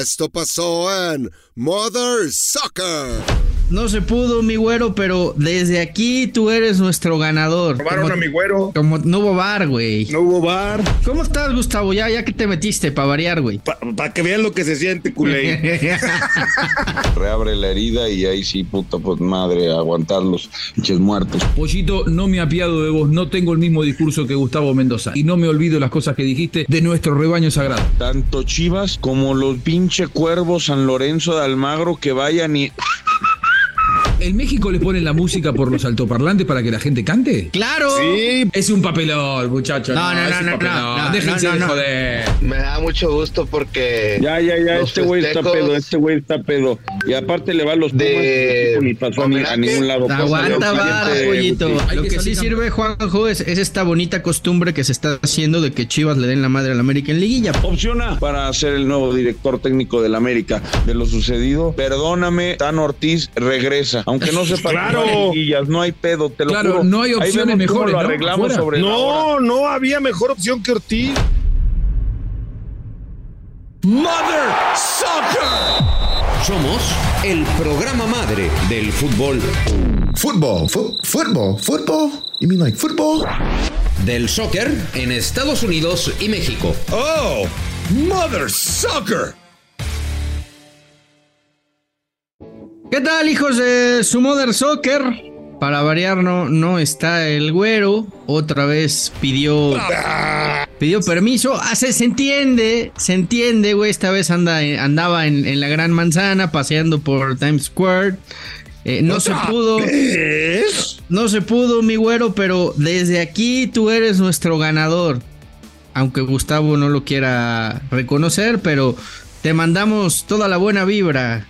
Esto pasó en Mother Soccer. No se pudo, mi güero, pero desde aquí tú eres nuestro ganador. Robaron Como- a mi güero. Como no hubo bar, güey. No hubo bar. ¿Cómo estás, Gustavo? Ya, ya que te metiste para variar, güey. Para que vean lo que se siente, culé. reabre la herida y ahí sí, puta pues madre, aguantar los pinches muertos. Pollito, no me apiado de vos, no tengo el mismo discurso que Gustavo Mendoza. Y no me olvido las cosas que dijiste de nuestro rebaño sagrado. Tanto Chivas como los pinche cuervos San Lorenzo de Almagro que vayan y ¿En México le ponen la música por los altoparlantes para que la gente cante? ¡Claro! Sí. Es un papelón, muchachos. No, no, es no, un no, no, no, Déjense no, de joder. Me da mucho gusto porque. ya, ya, ya, este güey está pedo, este güey está pedo. Y aparte le va a los Pumas, de ni pasó a, ni- a ningún lado. Aguanta, al vara, siguiente, pollito. Lo que que sí sirve, Juanjo, es, es esta bonita costumbre que se está haciendo de que Chivas le den la madre al América en liguilla. Opciona para ser el nuevo director técnico del América. De lo sucedido, perdóname, Tan Ortiz regresa. Aunque no sepa Claro. no hay pedo, te lo Claro, juro. no hay opciones mejores, lo ¿no? arreglamos sobre. No, no había mejor opción que Ortiz. Mother Soccer. Somos el programa madre del fútbol. Football, fu- football, football. You mean like football? Del soccer en Estados Unidos y México. Oh, Mother Soccer. ¿Qué tal, hijos de su Mother Soccer? Para variar, no, no está el güero. Otra vez pidió. Pidió permiso. Ah, se, se entiende, se entiende, güey. Esta vez anda, andaba en, en la Gran Manzana, paseando por Times Square. Eh, no se pudo. No se pudo, mi güero, pero desde aquí tú eres nuestro ganador. Aunque Gustavo no lo quiera reconocer, pero te mandamos toda la buena vibra.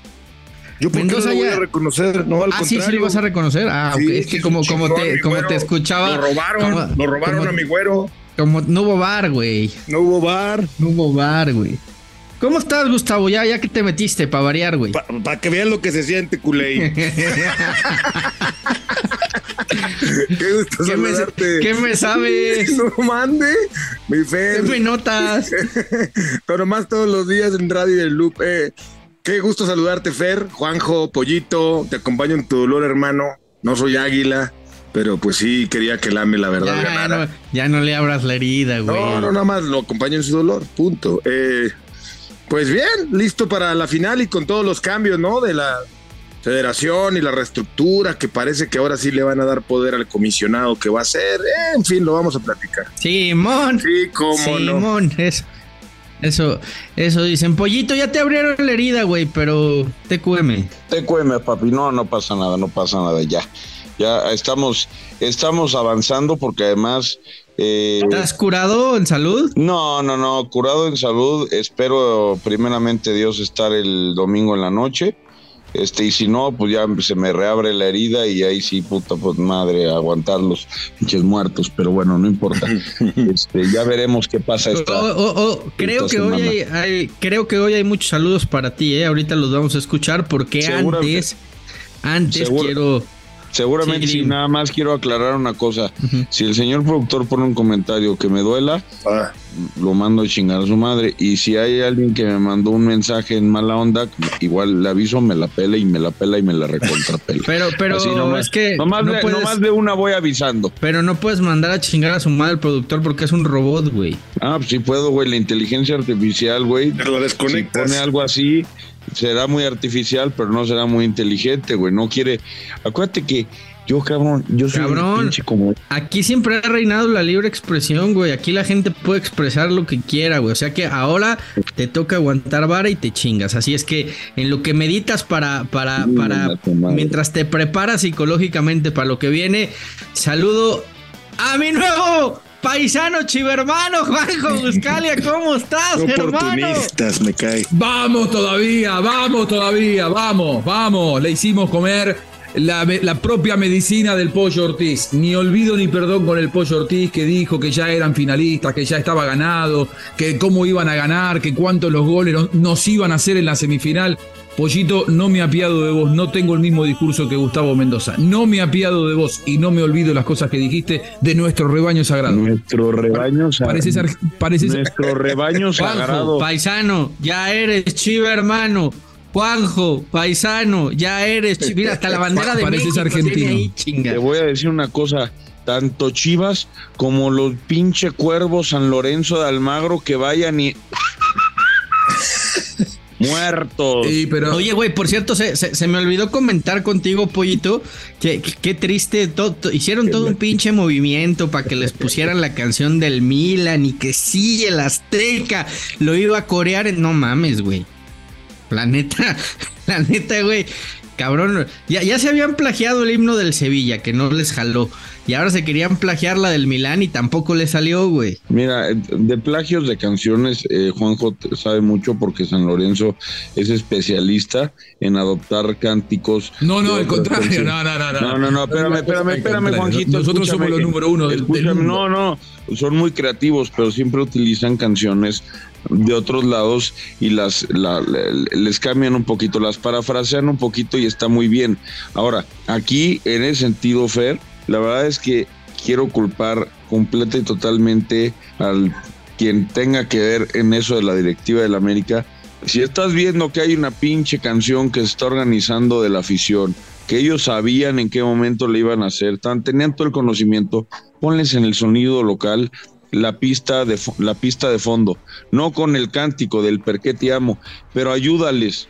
Yo por qué no Mendoza lo voy ya- a reconocer, no al Ah, sí, sí lo vas a reconocer. Ah, Sí. Es que como, como chingón, te, como te escuchaba. Lo robaron, como- lo robaron como- a mi güero. Como no hubo bar, güey. No hubo bar. No hubo bar, güey. ¿Cómo estás, Gustavo? Ya, ya que te metiste para variar, güey. Para que vean lo que se siente, culé. Qué gusto ¿Qué me, qué me sabes? No mande, mi ¿Qué Fer. me notas? Pero más todos los días en Radio del Loop. Eh, qué gusto saludarte, Fer. Juanjo, Pollito, te acompaño en tu dolor, hermano. No soy águila, pero pues sí quería que Lame la verdad Ya ganara. no, ya no le abras la herida, güey. No, no, nada más lo acompaño en su dolor, punto. Eh, pues bien, listo para la final y con todos los cambios, ¿no? De la federación y la reestructura, que parece que ahora sí le van a dar poder al comisionado que va a ser. Eh, en fin, lo vamos a platicar. Simón. Sí, cómo no. Simón, eso. Eso, eso dicen. Pollito, ya te abrieron la herida, güey, pero TQM. TQM, papi, no, no pasa nada, no pasa nada, ya. Ya estamos, estamos avanzando porque además... eh, ¿Estás curado en salud? no, no, no, curado en salud. Espero primeramente Dios estar el domingo en la noche. Este, y si no, pues ya se me reabre la herida y ahí sí, puta, pues madre, aguantar los pinches muertos, pero bueno, no importa. Este, ya veremos qué pasa esta. Oh, oh, oh, creo esta que hoy hay, hay- creo que hoy hay muchos saludos para ti, eh. Ahorita los vamos a escuchar porque antes, antes Seguro. quiero. Seguramente Sí, nada más quiero aclarar una cosa. Si el señor productor pone un comentario que me duela, Ah, lo mando a chingar a su madre. Y si hay alguien que me mandó un mensaje en mala onda, igual le aviso, me la pela y me la pela y me la recontrapela. Pero, pero Así nomás, es que nomás, no de, puedes, nomás de una voy avisando. pero no puedes mandar a chingar a su madre al productor porque es un robot, güey. Ah, pues sí puedo, güey. La inteligencia artificial, güey. Pero Si desconectas. pone algo así, será muy artificial, pero no será muy inteligente, güey. No quiere. Acuérdate que yo, cabrón, yo soy un pinche como. Aquí siempre ha reinado la libre expresión, güey. Aquí la gente puede expresar lo que quiera, güey. O sea que ahora te toca aguantar vara y te chingas. Así es que en lo que meditas para, para, para, mientras te preparas psicológicamente para lo que viene, saludo a mi nuevo paisano chivermano, Juanjo Buscalia, ¿cómo estás, hermano? Oportunistas, me cae. Vamos todavía, vamos todavía, vamos, vamos. Le hicimos comer la, la, propia medicina del Pollo Ortiz. Ni olvido ni perdón con el Pollo Ortiz que dijo que ya eran finalistas, que ya estaba ganado, que cómo iban a ganar, que cuántos los goles nos iban a hacer en la semifinal. Pollito, no me apiado de vos, no tengo el mismo discurso que Gustavo Mendoza. No me apiado de vos y no me olvido las cosas que dijiste de nuestro rebaño sagrado. Nuestro rebaño sagrado. Parece, parece nuestro rebaño sagrado. paisano, ya eres chiva, hermano. Juanjo, paisano, ya eres chiva. Mira, hasta la bandera de Pareces México argentino. Ahí. Te voy a decir una cosa. Tanto Chivas como los pinche cuervos San Lorenzo de Almagro que vayan y muertos. Sí, pero... Oye, güey, por cierto, se, se, se, me olvidó comentar contigo, Pollito, que qué triste, todo, hicieron todo un pinche movimiento para que les pusieran la canción del Milan y que sí, el Azteca lo iba a corear. En... No mames, güey. La neta, la neta, güey. Cabrón, ya, ya se habían plagiado el himno del Sevilla, que no les jaló. Y ahora se querían plagiar la del Milán y tampoco le salió, güey. Mira, de plagios de canciones, eh, Juanjo sabe mucho porque San Lorenzo es especialista en adoptar cánticos. No, no, al contrario, no, no, no, no. No, no, no, espérame, espérame, espérame, Juanjito. Nosotros somos los número uno del, del mundo. No, no, son muy creativos, pero siempre utilizan canciones de otros lados y las la, la, les cambian un poquito, las parafrasean un poquito y está muy bien. Ahora, aquí en ese sentido, Fer, la verdad es que quiero culpar completa y totalmente al quien tenga que ver en eso de la directiva del América. Si estás viendo que hay una pinche canción que se está organizando de la afición, que ellos sabían en qué momento le iban a hacer, tan, tenían todo el conocimiento, ponles en el sonido local la pista de la pista de fondo, no con el cántico del per qué te amo, pero ayúdales.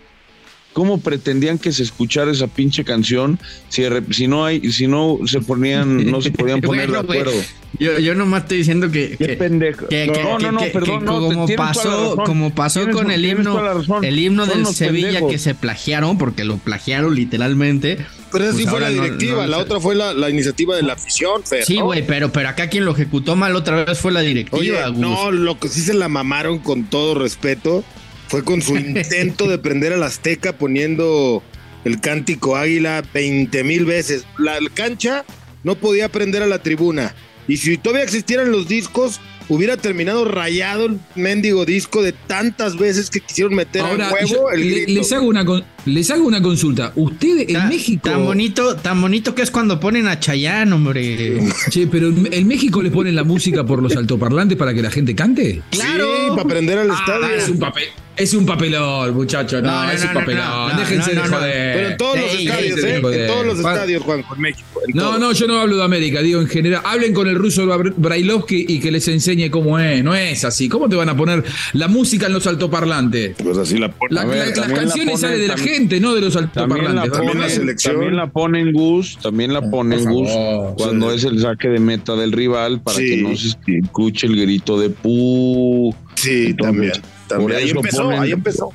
¿Cómo pretendían que se escuchara esa pinche canción si, si no hay, si no se ponían, no se podían poner bueno, de acuerdo? Yo, yo nomás estoy diciendo que, ¿Qué que, pendejo? que, no, que, no, no, que, perdón, que no, como pasó, como pasó con el himno, el himno Son del Sevilla pendejos. que se plagiaron, porque lo plagiaron literalmente. Pero esa sí Pues fue la no- directiva, no- la otra fue la, la iniciativa de la afición, Fer. Sí, ¿no? güey, pero, pero acá quien lo ejecutó mal otra vez fue la directiva, Oye, no, lo que sí se la mamaron con todo respeto fue con su intento de prender al Azteca poniendo el cántico águila 20 mil veces. La cancha no podía prender a la tribuna. Y si todavía existieran los discos, hubiera terminado rayado el mendigo disco de tantas veces que quisieron meter Ahora, al yo huevo el grito. les, hago una, con- les hago una consulta. Ustedes en Ta- México. Tan bonito, tan bonito que es cuando ponen a Chayanne, hombre. Che, pero en, en México le ponen la música por los altoparlantes para que la gente cante. Claro. Sí, para prender al Ah, estadio. es un papel. Es un papelón, muchachos. No, No, no, es un papelón. no, no, Déjense no, de joder. Pero en todos los estadios, ¿eh? En todos los estadios, Juan, con México. en No, todos. no, yo no hablo de América, digo en general. Hablen con el ruso Bra- Brailovsky y que les enseñe cómo es. No es así. ¿Cómo te van a poner la música en los altoparlantes? Pues así la ponen. La- A ver, la- las también la canciones ponen salen de la también- gente, no de los También la, altoparlantes. ponen ponen, la selección. también la ponen Gus, también la ponen por Gus cuando Sí. es el saque de meta del rival para Sí. que no se escuche el grito de pu. Sí, Entonces, también. También. Ahí eso empezó, ponen- ahí empezó.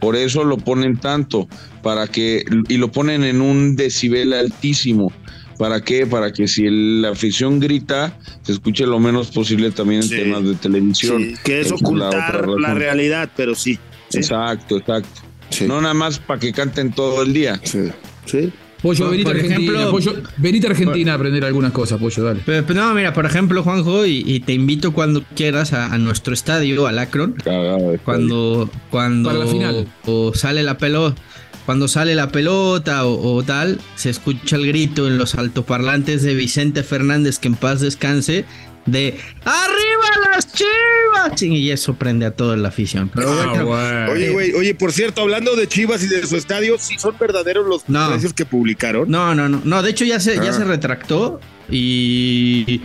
Por eso lo ponen tanto, para que, y lo ponen en un decibel altísimo. ¿Para qué? Para que si la afición grita, se escuche lo menos posible también en Sí. temas de televisión. Sí, que es ocultar la, realidad, pero sí. Sí. Exacto, exacto. No nada más para que canten todo el día. Sí. Sí. Pollo, Por- venite a por Argentina. ejemplo- Pollo, venite a Argentina a aprender algunas cosas, Pollo, dale. Pero, pero no, mira, por ejemplo, Juanjo, y, y te invito cuando quieras a, a nuestro estadio, al Akron, Cagado de cuando, cuando Para la final. o sale la pelota, cuando sale la pelota o, o tal, se escucha el grito en los altoparlantes de Vicente Fernández, que en paz descanse, de ¡Arriba las chivas! Y eso prende a toda la afición. Pero Ah, bueno. Oye, güey, oye, por cierto, hablando de Chivas y de su estadio, sí son verdaderos los No. precios que publicaron. No, no, no. No, de hecho ya se, ya Ah. se retractó y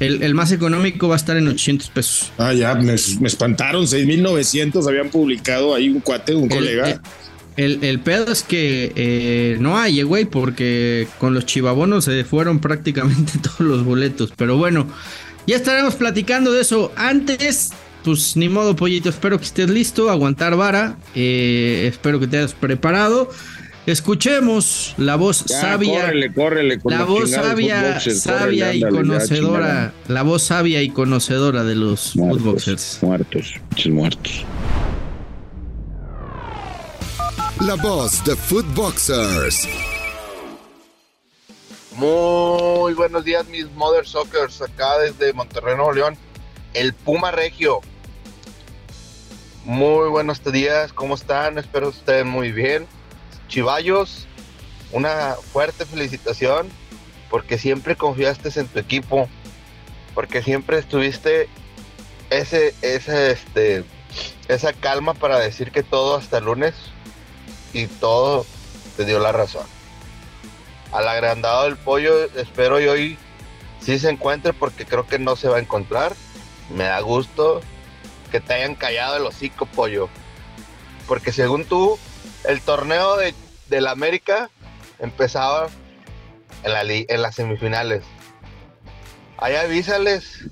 el, el más económico va a estar en 800 pesos. Ah, ya, me, me espantaron. 6,900 habían publicado ahí un cuate, un El- colega. El, el pedo es que eh, no hay, eh, güey, porque con los chivabonos se fueron prácticamente todos los boletos. Pero bueno, ya estaremos platicando de eso. Antes, pues ni modo, pollito. Espero que estés listo, aguantar vara. eh, espero que te hayas preparado. Escuchemos la voz Ya, sabia. córrele, córrele con la voz sabia, sabia córrele, y ándale, conocedora. La voz sabia y conocedora de los footboxers. Muertos, muchos muertos. La voz de Footboxers. Muy buenos días, mis Mother Sockers, acá desde Monterrey, Nuevo León. El Puma Regio. Muy buenos días, ¿cómo están? Espero que estén muy bien. Chivallos, una fuerte felicitación porque siempre confiaste en tu equipo, porque siempre estuviste ese, ese, este, esa calma para decir que todo hasta el lunes y todo te dio la razón. Al agrandado del pollo, espero y hoy sí se encuentre porque creo que no se va a encontrar. Me da gusto que te hayan callado el hocico, pollo. Porque según tú, el torneo de, la América empezaba en, la, en las semifinales. Ahí avísales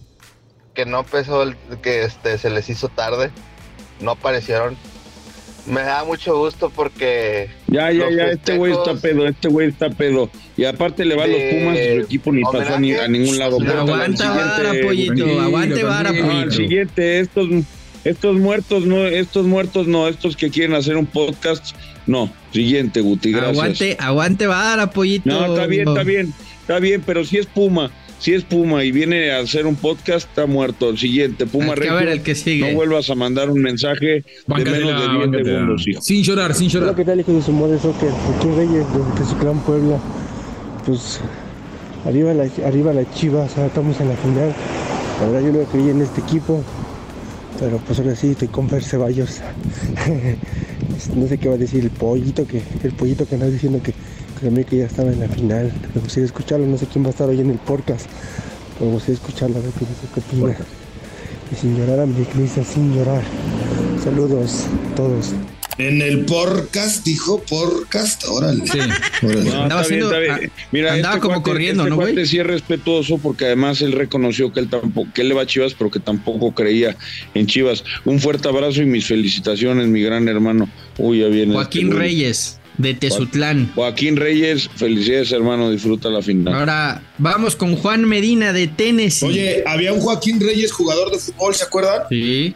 que no empezó, el- que este, se les hizo tarde. No aparecieron. Me da mucho gusto porque... Ya, ya, los ya, este güey está pedo, este güey está pedo. Y aparte le va a los Pumas y su equipo ni pasó a, ni- a ningún lado. Aguanta vara, pollito, aguante vara, pollito. Al siguiente, estos, estos muertos, no, estos muertos no, estos que quieren hacer un podcast, no. Siguiente, Guti, gracias. Aguante, aguante vara, pollito. No, está bien, está bien, está bien, pero si es Puma, si es Puma y viene a hacer un podcast, está muerto. El siguiente, Puma Regio, ver el que sigue. No vuelvas a mandar un mensaje de Báncatela, menos de 10 báncatela. segundos, hijo. Sin llorar, sin llorar. Hola, ¿qué tal, hijo de su madre soccer? Aquí Reyes, desde Tezuclán, Puebla. Pues, arriba la, arriba la Chivas, ahora estamos en la final. La verdad, yo no creí en este equipo, pero pues ahora sí, estoy con Fer Ceballos. no sé qué va a decir el pollito, que el pollito que anda diciendo que, que América ya estaba en la final. Me gustaría escucharlo, no sé quién va a estar hoy en el podcast, pero me gustaría escucharlo, a ver qué dice, qué opina. Y sin llorar, americanista, sin llorar. Saludos a todos. En el podcast, dijo podcast, órale. Órale. No, está bien, está bien. Mira, andaba este como cuate- corriendo, este ¿no, güey? sí es respetuoso porque además él reconoció que él tampoco, que él le va a Chivas, pero que tampoco creía en Chivas. Un fuerte abrazo y mis felicitaciones, mi gran hermano. Uy, ya viene. Joaquín este güey. Reyes, de Tezutlán. Joaquín Reyes, felicidades, hermano, disfruta la final. Ahora vamos con Juan Medina de Tennessee. Oye, había un Joaquín Reyes, jugador de fútbol, ¿se acuerdan? Sí.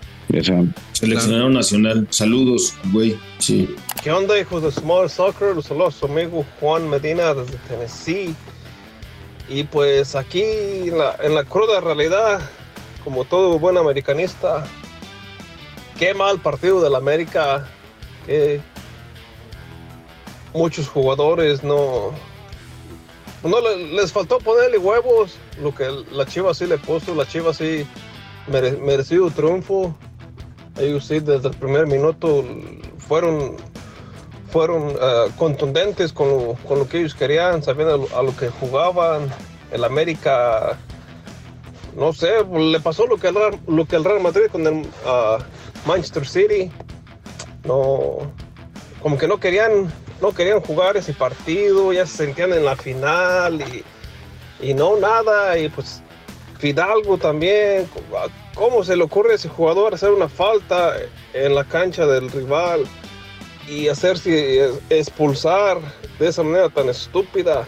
Seleccionado nacional. Saludos, güey. Sí. ¿Qué onda, hijos de Small Soccer? Los saludos a su amigo Juan Medina desde Tennessee. Y pues aquí en la, en la cruda realidad, como todo buen americanista, qué mal partido del América. Muchos jugadores no. No le- les faltó ponerle huevos. Lo que la Chiva sí le puso, la Chiva sí mere- merecido triunfo. Ellos sí desde el primer minuto fueron fueron eh, contundentes con lo, con lo que ellos querían, sabían a lo, que jugaban. El América, no sé, le pasó lo que el, lo que el Real Madrid con el ah, Manchester City. No, como que no querían, no querían jugar ese partido, ya se sentían en la final y, y no nada. Y pues Fidalgo también, ¿cómo se le ocurre a ese jugador hacer una falta en la cancha del rival? y hacerse expulsar de esa manera tan estúpida.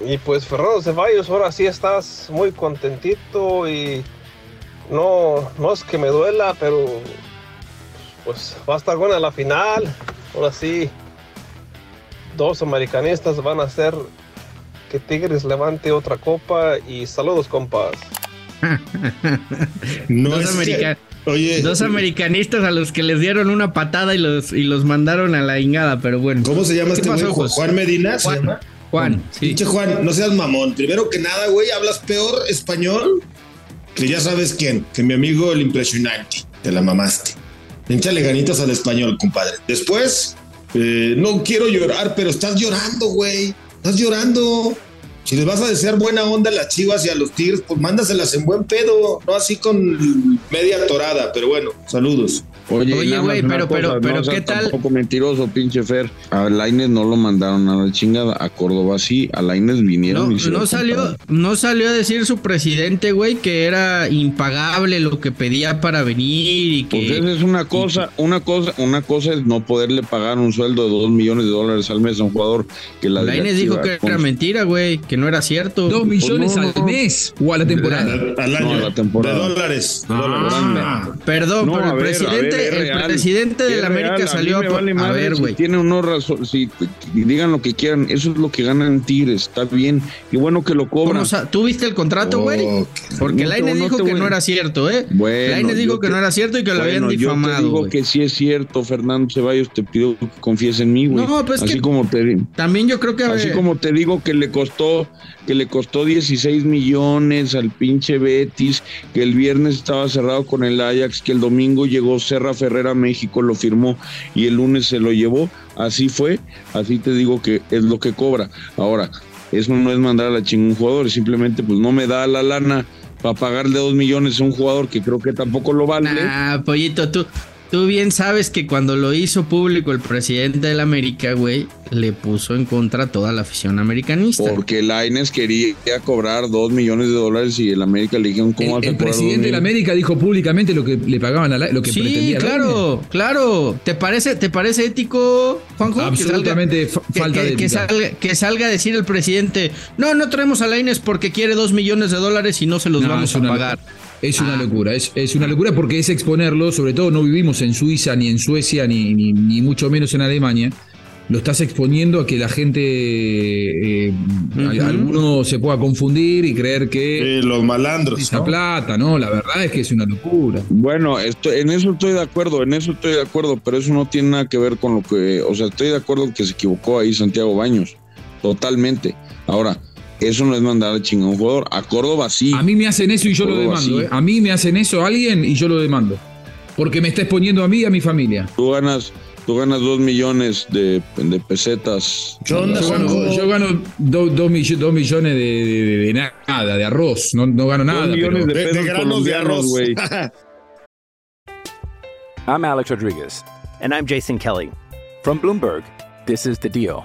Y pues Fernando Ceballos, ahora sí estás muy contentito y no, no es que me duela, pero pues va a estar buena la final. Ahora sí, dos americanistas van a hacer que Tigres levante otra copa y saludos compas. No dos, que- america- Oye, dos americanistas a los que les dieron una patada y los, y los mandaron a la ingada, pero bueno. ¿Cómo se llama ¿Qué este pasó? Juan Medina, ¿se Juan, llama? Juan, sí. Pinche Juan, no seas mamón. Primero que nada, güey, hablas peor español que ya sabes quién, que mi amigo el impresionante. Te la mamaste. Échale ganitas al español, compadre. Después, eh, no quiero llorar, pero estás llorando, güey. Estás llorando. Si les vas a desear buena onda a las chivas y a los tigres, pues mándaselas en buen pedo, no así con media torada. Pero bueno, saludos. Oye, güey, pero- cosa, pero- no ¿qué tal? Tampoco mentiroso, pinche Fer. A Laines no lo mandaron a la chingada. A Córdoba sí. A Laines vinieron No, y se no salió, compraron. no salió a decir su presidente, güey, que era impagable lo que pedía para venir y que. Pues esa es una cosa, una cosa, una cosa es no poderle pagar un sueldo de dos millones de dólares al mes a un jugador que la Lainez dijo que era mentira, güey, que no era cierto. ¿Dos millones no, al no. mes o a la temporada? Al año. No, la temporada. De dólares. Ah, Perdón, No, pero a el ver, presidente, es el real. presidente de la América real, a mí salió me a, vale a madre ver, si güey. tiene uno razón, si digan lo que quieran, eso es lo que ganan Tigres, está bien. Y bueno que lo cobran. ¿Cómo sa- ¿Tú viste el contrato, güey? Oh, Porque Lainez dijo que voy- no era cierto, ¿eh? Bueno, Lainez dijo que te- no era cierto y que lo habían Bueno, Yo te difamado, digo que sí es cierto, Fernando Ceballos, te pido que confíes en mí, güey. No, pues es Así que- como te digo. También yo creo que Así como te digo que le costó, que le costó 16 millones al pinche Betis, que el viernes estaba cerrado con el Ajax, que el domingo llegó Serra Ferrera a México, lo firmó y el lunes se lo llevó. Así fue, así te digo que es lo que cobra. Ahora, eso no es mandar a la chingada un jugador, simplemente pues no me da la lana para pagarle dos millones a un jugador que creo que tampoco lo vale. Ah, pollito, tú, tú bien sabes que cuando lo hizo público el presidente de la América, güey, le puso en contra a toda la afición americanista. Porque Laines quería cobrar dos millones de dólares y el América le dijeron cómo El, el presidente de la millones? América dijo públicamente lo que le pagaban a la, lo que sí, pretendía. Lainez. claro, claro. ¿Te parece, ¿Te parece ético, Juanjo? Absolutamente que, falta que- de que salga, que salga a decir el presidente, no, no traemos a Laines porque quiere dos millones de dólares y no se los No, vamos a una- pagar. Es una Ah. locura, es, es una locura porque es exponerlo, sobre todo no vivimos en Suiza, ni en Suecia, ni, ni, ni mucho menos en Alemania. Lo estás exponiendo a que la gente, eh, a- alguno se pueda confundir y creer que Eh, los malandros. esa ¿no? plata, ¿no? La verdad es que es una locura. Bueno, esto, en eso estoy de acuerdo, en eso estoy de acuerdo, pero eso no tiene nada que ver con lo que, o sea, estoy de acuerdo que se equivocó ahí Santiago Baños, totalmente. Ahora, eso no es mandar a chingar a un jugador. A Córdoba sí. A mí me hacen eso y yo lo Córdoba, demando. sí. ¿eh? A mí me hacen eso alguien y yo lo demando. Porque me está exponiendo a mí y a mi familia. Tú ganas, tú ganas dos millones de, de pesetas. ¿Qué onda, Yo gano, yo gano do- dos, mill- dos millones de, de- de- de nada, de arroz. No, no gano nada. Dos millones pero- de De, de pesos granos de arroz. güey. I'm Alex Rodriguez. And I'm Jason Kelly. From Bloomberg, this is The Deal.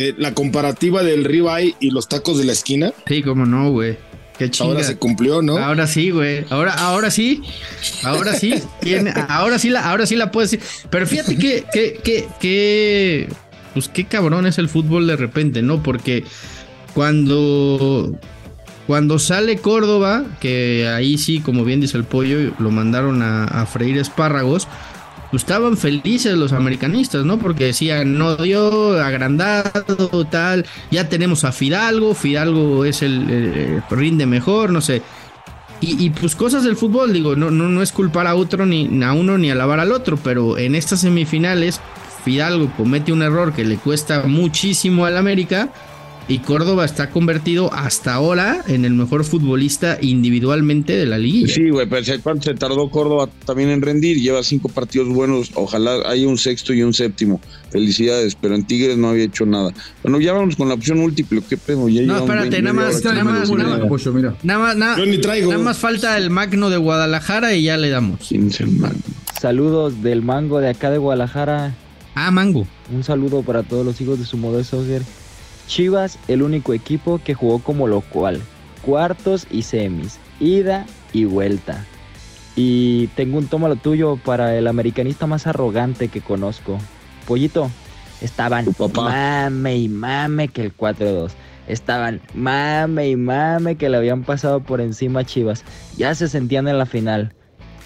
eh, la comparativa del ribeye y los tacos de la esquina? Sí, cómo no, güey. Qué chinga. Ahora se cumplió, ¿no? Ahora sí, güey. Ahora, ahora sí. Ahora sí. Tiene, ahora sí la, ahora sí la puedes decir. Pero fíjate que, que, que, que, pues qué cabrón es el fútbol de repente, ¿no? Porque cuando, cuando sale Córdoba, que ahí sí, como bien dice el pollo, lo mandaron a, a freír espárragos. Pues estaban felices los americanistas, ¿no? Porque decían, no dio, agrandado, tal. Ya tenemos a Fidalgo, Fidalgo es el, rinde mejor, no sé. Y, y, pues cosas del fútbol, digo, no, no, no es culpar a otro, ni a uno, ni alabar al otro, pero en estas semifinales, Fidalgo comete un error que le cuesta muchísimo al América. Y Córdoba está convertido hasta ahora en el mejor futbolista individualmente de la liga. Sí, güey, pero ¿sabes ¿cuánto se tardó Córdoba también en rendir? Lleva cinco partidos buenos, ojalá haya un sexto y un séptimo. Felicidades, pero en Tigres no había hecho nada. Bueno, ya vamos con la opción múltiple, ¿qué pedo? Ya No, llevamos espérate, 20 nada más, nada más, nada más. Nada más, nada, Yo ni traigo. nada más falta el Magno de Guadalajara y ya le damos. ¿Quién es el man? Saludos del mango de acá de Guadalajara. Ah, Mango. Un saludo para todos los hijos de su modelo soccer. Chivas, el único equipo que jugó como local. Cuartos y semis. Ida y vuelta. Y tengo un tómalo tuyo para el americanista más arrogante que conozco. Pollito, estaban mame y mame que el 4-2. Estaban mame y mame que le habían pasado por encima a Chivas. Ya se sentían en la final.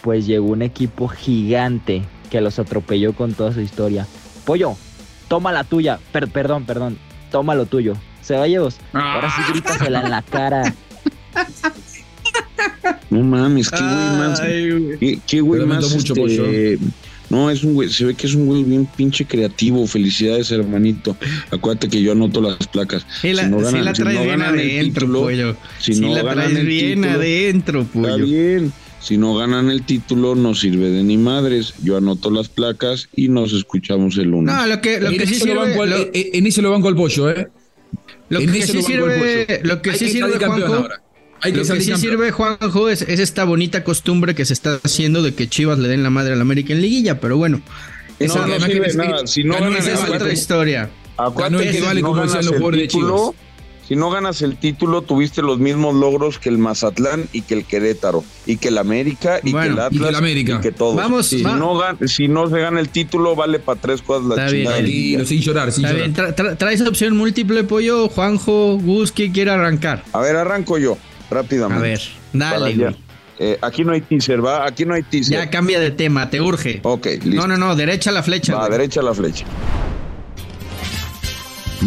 Pues llegó un equipo gigante que los atropelló con toda su historia. Pollo, toma la tuya. Per- perdón, perdón. Toma lo tuyo. Ceballos, ahora sí grítasela en la cara. No mames, qué güey más. Qué, qué güey más. mucho, este. No, es un güey, se ve que es un güey bien pinche creativo. Felicidades, hermanito. Acuérdate que yo anoto las placas. Sí la, Si no ganan- la si traes no bien adentro, título, pollo. si no la ganan traes el bien título, adentro, Está pollo. bien. Si no ganan el título, no sirve de ni madres. Yo anoto las placas y nos escuchamos el lunes. No, lo que, lo en, que sí sirve, banco lo, eh, en ese lo banco al pollo, ¿eh? lo que ese sí sirve, lo que Hay sí que sirve, Juanjo, ahora. Hay que lo que sí campeón. sirve, Juanjo, es, es esta bonita costumbre que se está haciendo de que Chivas le den la madre al América en liguilla, pero bueno. Esa no, no sirve es- nada. Si no ganan es el otra título- historia. Acuérdate que vale, como decían ganas los el jugadores de Chivas. Si no ganas el título, tuviste los mismos logros que el Mazatlán y que el Querétaro, y que el América, y Bueno, que el y Atlas, que el América. y que todos. Vamos, si, va- no gan- si no se gana el título, vale para tres cosas la Está bien. chingada. Tranquilo, sin llorar, sin Está llorar. bien, tra- tra- traes opción múltiple, pollo, Juanjo, Gus, ¿quién quiere arrancar? A ver, arranco yo, rápidamente. A ver, dale. Eh, aquí no hay teaser, ¿va? Aquí no hay teaser. Ya cambia de tema, te urge. Ok, listo. No, no, no, derecha a la flecha. Va, güey. derecha la flecha.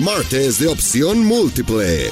Martes de opción múltiple.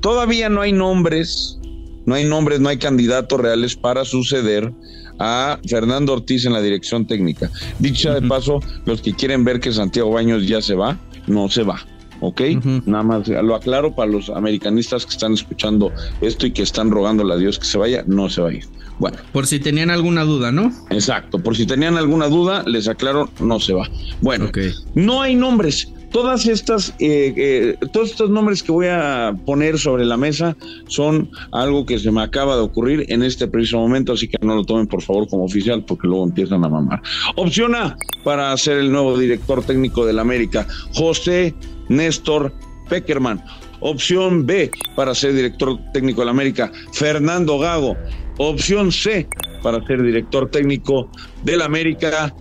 Todavía no hay nombres, no hay nombres, no hay candidatos reales para suceder a Fernando Ortiz en la dirección técnica. Dicho sea de paso, los que quieren ver que Santiago Baños ya se va, no se va. ¿Ok? Nada más lo aclaro para los americanistas que están escuchando esto y que están rogándole a Dios que se vaya, no se va a ir. Bueno, Por si tenían alguna duda, ¿no? exacto. Por si tenían alguna duda, les aclaro, no se va. Bueno, no hay nombres. Todas estas, eh, eh, todos estos nombres que voy a poner sobre la mesa son algo que se me acaba de ocurrir en este preciso momento, así que no lo tomen por favor como oficial porque luego empiezan a mamar. Opción A para ser el nuevo director técnico del América, José Néstor Peckerman. Opción B para ser director técnico del América, Fernando Gago. Opción C para ser director técnico del América,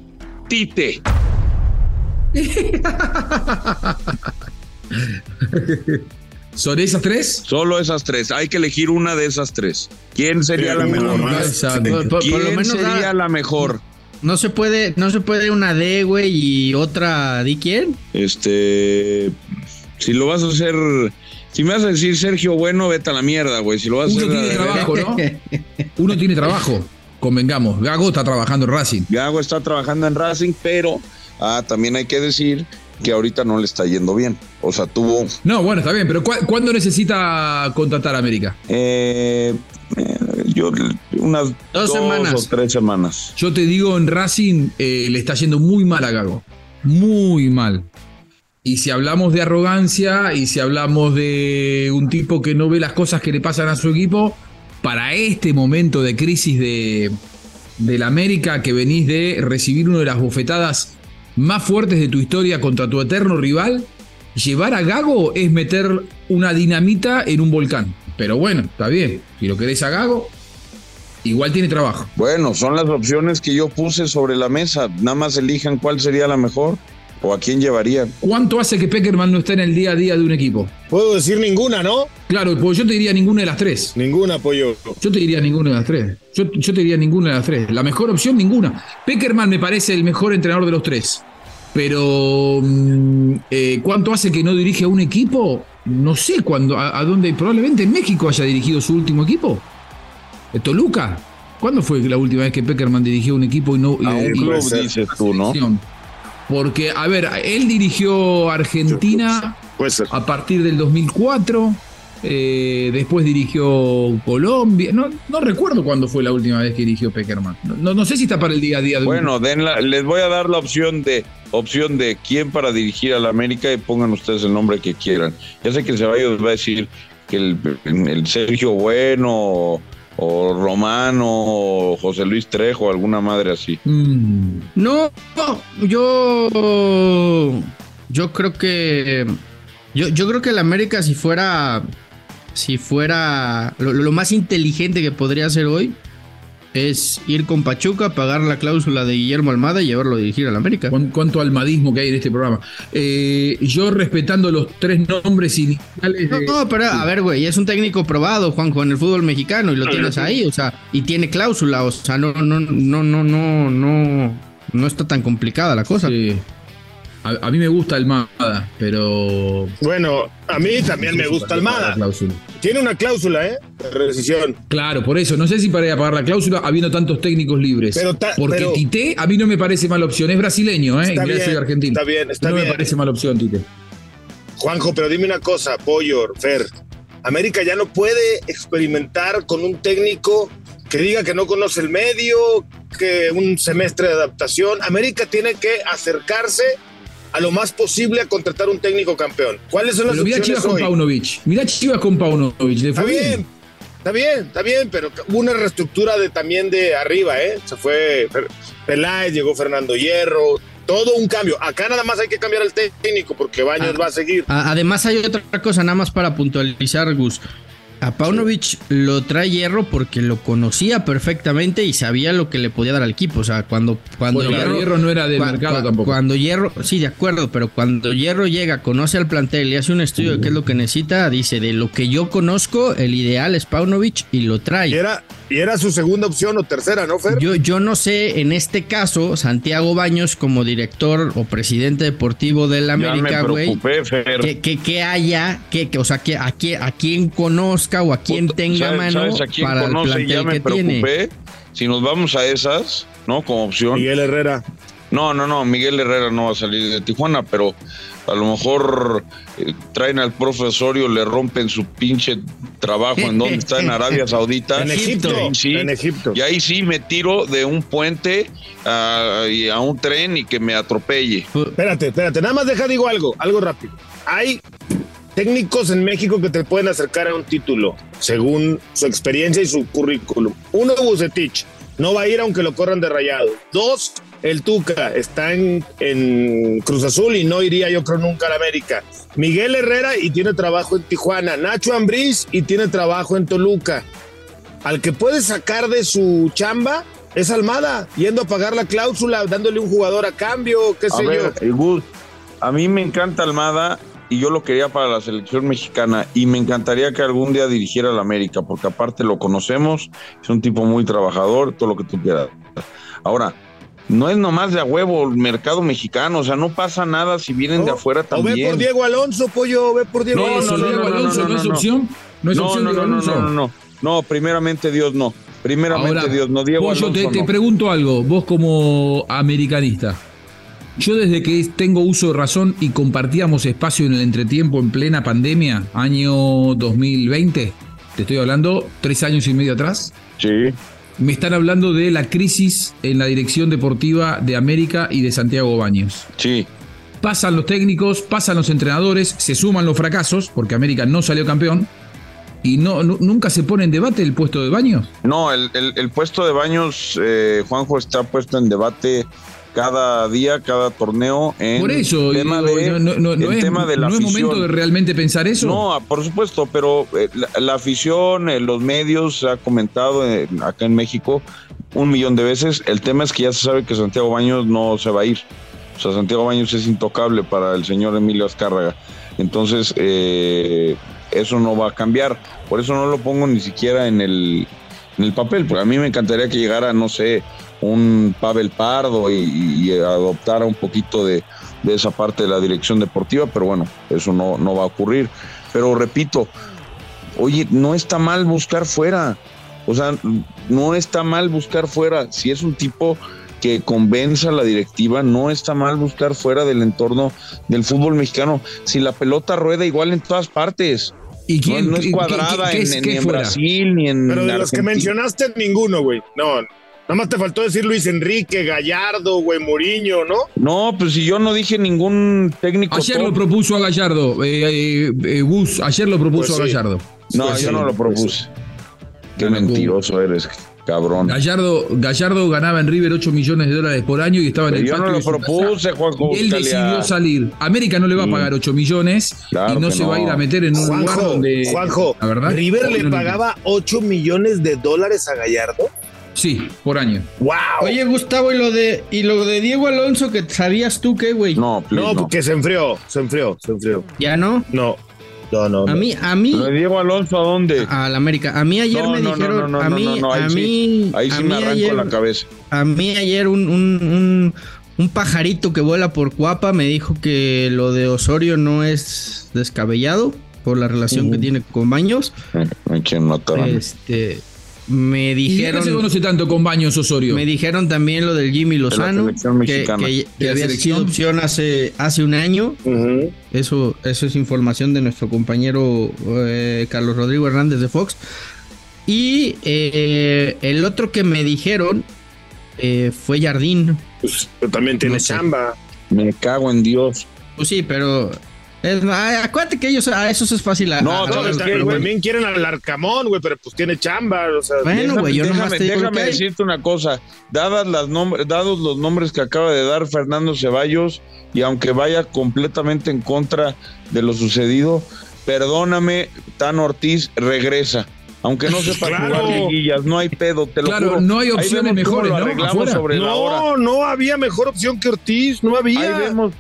Tite. ¿Son esas tres? Solo esas tres. Hay que elegir una de esas tres. ¿Quién sería la mejor? ¿Quién sería la mejor? no se puede, no se puede una D, güey, y otra ¿di quién? Este, si lo vas a hacer, si me vas a decir Sergio Bueno, vete a la mierda, güey. Si lo vas a hacer, trabajo, ¿no? Uno tiene trabajo. Convengamos. Gago está trabajando en Racing. Gago está trabajando en Racing, pero ah, también hay que decir que ahorita no le está yendo bien. O sea, tuvo No, bueno, está bien, pero ¿cu- ¿cuándo necesita contratar a América? eh, eh, yo unas Dos dos, semanas. o tres semanas. Yo te digo, en Racing eh, le está yendo muy mal a Gago. Muy mal. Y si hablamos de arrogancia y si hablamos de un tipo que no ve las cosas que le pasan a su equipo, para este momento de crisis de, del América que venís de recibir una de las bofetadas más fuertes de tu historia contra tu eterno rival, llevar a Gago es meter una dinamita en un volcán. Pero bueno, está bien. Si lo querés a Gago, igual tiene trabajo. Bueno, son las opciones que yo puse sobre la mesa. Nada más elijan cuál sería la mejor o a quién llevarían. ¿Cuánto hace que Peckerman no esté en el día a día de un equipo? Puedo decir ninguna, ¿no? Claro, pues yo te diría ninguna de las tres. Ninguna, pollo. Yo te diría ninguna de las tres. Yo, yo te diría ninguna de las tres. La mejor opción, ninguna. Peckerman me parece el mejor entrenador de los tres. Pero mm, eh, ¿cuánto hace que no dirige a un equipo? No sé cuándo, a, a dónde, probablemente en México haya dirigido su último equipo. Eh, Toluca. ¿Cuándo fue la última vez que Peckerman dirigió un equipo y no... A y- un y- club, y- dices tú, ¿no? Porque, a ver, él dirigió Argentina Puede ser. a partir del 2004. eh, después dirigió Colombia. No, no recuerdo cuándo fue la última vez que dirigió Peckerman. No, no, no sé si está para el día a día de un- Bueno, den la- les voy a dar la opción de opción de quién para dirigir a la América y pongan ustedes el nombre que quieran. Ya sé que el Ceballos va a decir que el, el Sergio Bueno o, Romano o José Luis Trejo, alguna madre así. Mm, No, no, yo. Yo creo que. Yo, yo creo que el América, si fuera. Si fuera. Lo, lo más inteligente que podría hacer hoy. Es ir con Pachuca, pagar la cláusula de Guillermo Almada y llevarlo a dirigir al América. cuán- cuánto almadismo que hay en este programa. Eh, yo respetando los tres nombres iniciales No, de- no, pero a ver, güey, es un técnico probado, Juanjo, en el fútbol mexicano y lo tienes ahí, o sea, y tiene cláusula, o sea, no, no, no, no, no, no, no está tan complicada la cosa. Sí. A, a mí me gusta Almada, pero. Bueno, a mí también me gusta Almada. Tiene una cláusula, ¿eh? De rescisión. Claro, por eso. No sé si para ir a pagar la cláusula habiendo tantos técnicos libres. Pero ta- Porque pero- Tite a mí no me parece mala opción. Es brasileño, ¿eh? Está mirá, bien, soy argentino. está bien, está no bien. me parece mala opción, Tite. Juanjo, pero dime una cosa, Pollo, Fer. América ya no puede experimentar con un técnico que diga que no conoce el medio, que un semestre de adaptación. América tiene que acercarse a lo más posible a contratar un técnico campeón. ¿Cuáles son las Pero opciones Chivas con hoy? Paunovic. Mirá Chivas con Paunovic. Le Está fue bien, está bien, está bien, pero hubo una reestructura de también de arriba, ¿eh? Se fue Peláez, llegó Fernando Hierro, todo un cambio. Acá nada más hay que cambiar el técnico porque Baños va a seguir. Además hay otra cosa, nada más para puntualizar, Gus. A Paunovic lo trae hierro porque lo conocía perfectamente y sabía lo que le podía dar al equipo. O sea, cuando, cuando Bueno, Hierro no era del mercado tampoco. Cuando Hierro, sí, de acuerdo, pero cuando Hierro llega, conoce al plantel y hace un estudio de qué es lo que necesita, dice, de lo que yo conozco, el ideal es Paunovic y lo trae. Era, y era su segunda opción o tercera, ¿no, Fer? Yo, yo no sé, en este caso, Santiago Baños, como director o presidente deportivo del Ya América, güey, preocupé, Fer. que, que, que haya, que, que, o sea, que a, quien- a quien conozca o a quien tenga ¿Sabes- mano sabes a quién para el conoce? Ya plantel me que tiene. preocupé. Si nos vamos a esas, ¿no? Como opción. Miguel Herrera. No, no, no, Miguel Herrera no va a salir de Tijuana, pero a lo mejor eh, traen al profesorio, le rompen su pinche trabajo en donde está en Arabia Saudita. En Egipto, sí, en Egipto. Y ahí sí me tiro de un puente a, y a un tren y que me atropelle. Espérate, espérate, nada más deja digo algo, algo rápido. Hay técnicos en México que te pueden acercar a un título según su experiencia y su currículum. Uno, Bucetich, no va a ir aunque lo corran de rayado. Dos, el Tuca, está en, en Cruz Azul y no iría yo creo nunca a la América. Miguel Herrera y tiene trabajo en Tijuana. Nacho Ambriz y tiene trabajo en Toluca. Al que puede sacar de su chamba es Almada, yendo a pagar la cláusula, dándole un jugador a cambio, qué A sé yo. ver, el Gus, a mí me encanta Almada y yo lo quería para la selección mexicana y me encantaría que algún día dirigiera la América, porque aparte lo conocemos, es un tipo muy trabajador, todo lo que tú quieras. Ahora, no es nomás de a huevo el mercado mexicano, o sea, no pasa nada si vienen de afuera O ve también. por Diego Alonso, pollo, ve por Diego No, Alonso. no, no, Diego no, no, Alonso no, no es no. opción. No es no, opción no, Diego no, no, Alonso. no, no, no, no, primeramente Dios no, primeramente Ahora, Dios no, Diego Pollo, te, Alonso te no. pregunto algo, vos como americanista. Yo desde que tengo uso de razón y compartíamos espacio en el entretiempo en plena pandemia, año 2020, te estoy hablando tres años y medio atrás, Sí. me están hablando de la crisis en la dirección deportiva de América y de Santiago Baños. Sí. Pasan los técnicos, pasan los entrenadores, se suman los fracasos, porque América no salió campeón, y no, nu- nunca se pone en debate el puesto de Baños. No, el, el- el puesto de baños, eh, Juanjo, está puesto en debate cada día, cada torneo. En Por eso, el tema digo, de, no, no- no- el es, tema de la no es momento de realmente pensar eso. No, ah, por supuesto, pero eh, la, la afición, eh, los medios, se ha comentado eh, acá en México un millón de veces. El tema es que ya se sabe que Santiago Baños no se va a ir. O sea, Santiago Baños es intocable para el señor Emilio Azcárraga. Entonces, eh, eso no va a cambiar. Por eso no lo pongo ni siquiera en el, en el papel. Porque a mí me encantaría que llegara, no sé, un Pavel Pardo y, y adoptara un poquito de, de esa parte de la dirección deportiva, pero bueno, eso no, no va a ocurrir. Pero repito, oye, no está mal buscar fuera. O sea, no está mal buscar fuera. Si es un tipo que convenza a la directiva, no está mal buscar fuera del entorno del fútbol mexicano. Si la pelota rueda igual en todas partes. ¿Y quién- no, no es cuadrada qué- qué en, ni en? Brasil ni en Pero de los que mencionaste, ninguno, güey. No, nada más te faltó decir Luis Enrique, Gallardo, güey, Muriño, ¿no? No, pues si yo no dije ningún técnico. Ayer top. lo propuso a Gallardo, eh, eh, eh, Gus, ayer lo propuso Pues a sí. Gallardo. No, Pues yo sí, no lo propuse. Qué mentiroso eres, cabrón. Gallardo, Gallardo ganaba en River 8 millones de dólares por año y estaba en el yo no lo propuse. Juanjo Él decidió salir. América no le va a pagar 8 millones Claro y no se va a ir a meter en un lugar Juanjo, donde. Juanjo, la verdad, River le no pagaba 8 millones de dólares a Gallardo. Sí, por año. ¡Wow! Oye, Gustavo, y lo de, y lo de Diego Alonso, que sabías tú qué, güey. No, No, porque se enfrió, se enfrió, se enfrió. ¿Ya no? No, no, no. A mí, a mí. ¿Lo de Diego Alonso a dónde? A la América. A mí ayer No, me dijeron. no, no, a no, mí, no, no, ahí a sí- mí. ahí a sí mí me arranco ayer- la cabeza. A mí ayer un, un, un, un pajarito que vuela por Cuapa me dijo que lo de Osorio no es descabellado por la relación que tiene con Baños. Hay quien matará. Este, me ¿Y dijeron. qué se conoce tanto con Baños Osorio? Me dijeron también lo del Jimmy Lozano, que, ¿De había sido opción hace, hace un año. Eso, eso es información de nuestro compañero eh, Carlos Rodrigo Hernández de Fox. Y eh, el otro que me dijeron eh, fue Jardín. Pues, pero también tiene No sé. chamba. Me cago en Dios. Pues sí, pero. Es- ay, acuérdate que ellos a esos es fácil. a- No, a- no, a- es Pero que, güey, también quieren al Arcamón, güey, pero pues tiene chamba. O sea, Bueno, Déjame- güey, yo nomás déjame, te digo déjame que decirte una cosa. Dadas las nombres, dados los nombres que acaba de dar Fernando Ceballos, y aunque vaya completamente en contra de lo sucedido, perdóname, Tan Ortiz regresa. Aunque no sepa Claro. jugar liguillas, no hay pedo, te lo Claro, juro. no hay opciones mejores, ¿no? sobre no, no había mejor opción que Ortiz, no había. Ahí vemos,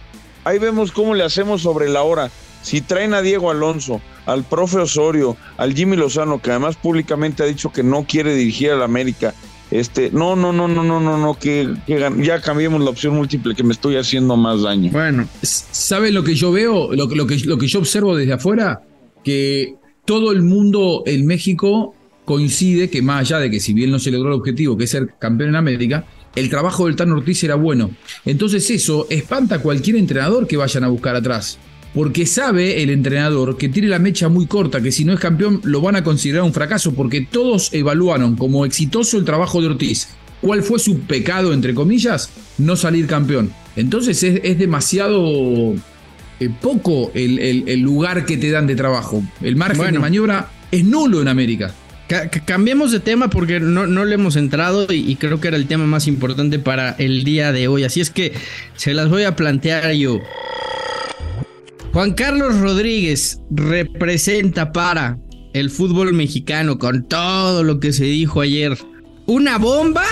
ahí vemos cómo le hacemos sobre la hora. Si traen a Diego Alonso, al profe Osorio, al Jimmy Lozano, que además públicamente ha dicho que no quiere dirigir al América, este, no, no, no, no, no, no, no, que, ya cambiemos la opción múltiple, que me estoy haciendo más daño. Bueno, ¿Saben lo que yo veo? Lo, lo, que, lo que yo observo desde afuera, que todo el mundo en México coincide que más allá de que si bien no se logró el objetivo, que es ser campeón en América, el trabajo del Tan Ortiz era bueno. Entonces eso espanta a cualquier entrenador que vayan a buscar atrás. Porque sabe el entrenador que tiene la mecha muy corta, que si no es campeón lo van a considerar un fracaso, porque todos evaluaron como exitoso el trabajo de Ortiz. ¿Cuál fue su pecado, entre comillas? No salir campeón. Entonces es, es demasiado eh, poco el, el- el lugar que te dan de trabajo. El margen Bueno. de maniobra es nulo en América. Ca- ca- cambiemos de tema porque no, no le hemos entrado y, creo que era el tema más importante para el día de hoy. Así es que se las voy a plantear yo. Juan Carlos Rodríguez representa para el fútbol mexicano con todo lo que se dijo ayer. Una bomba,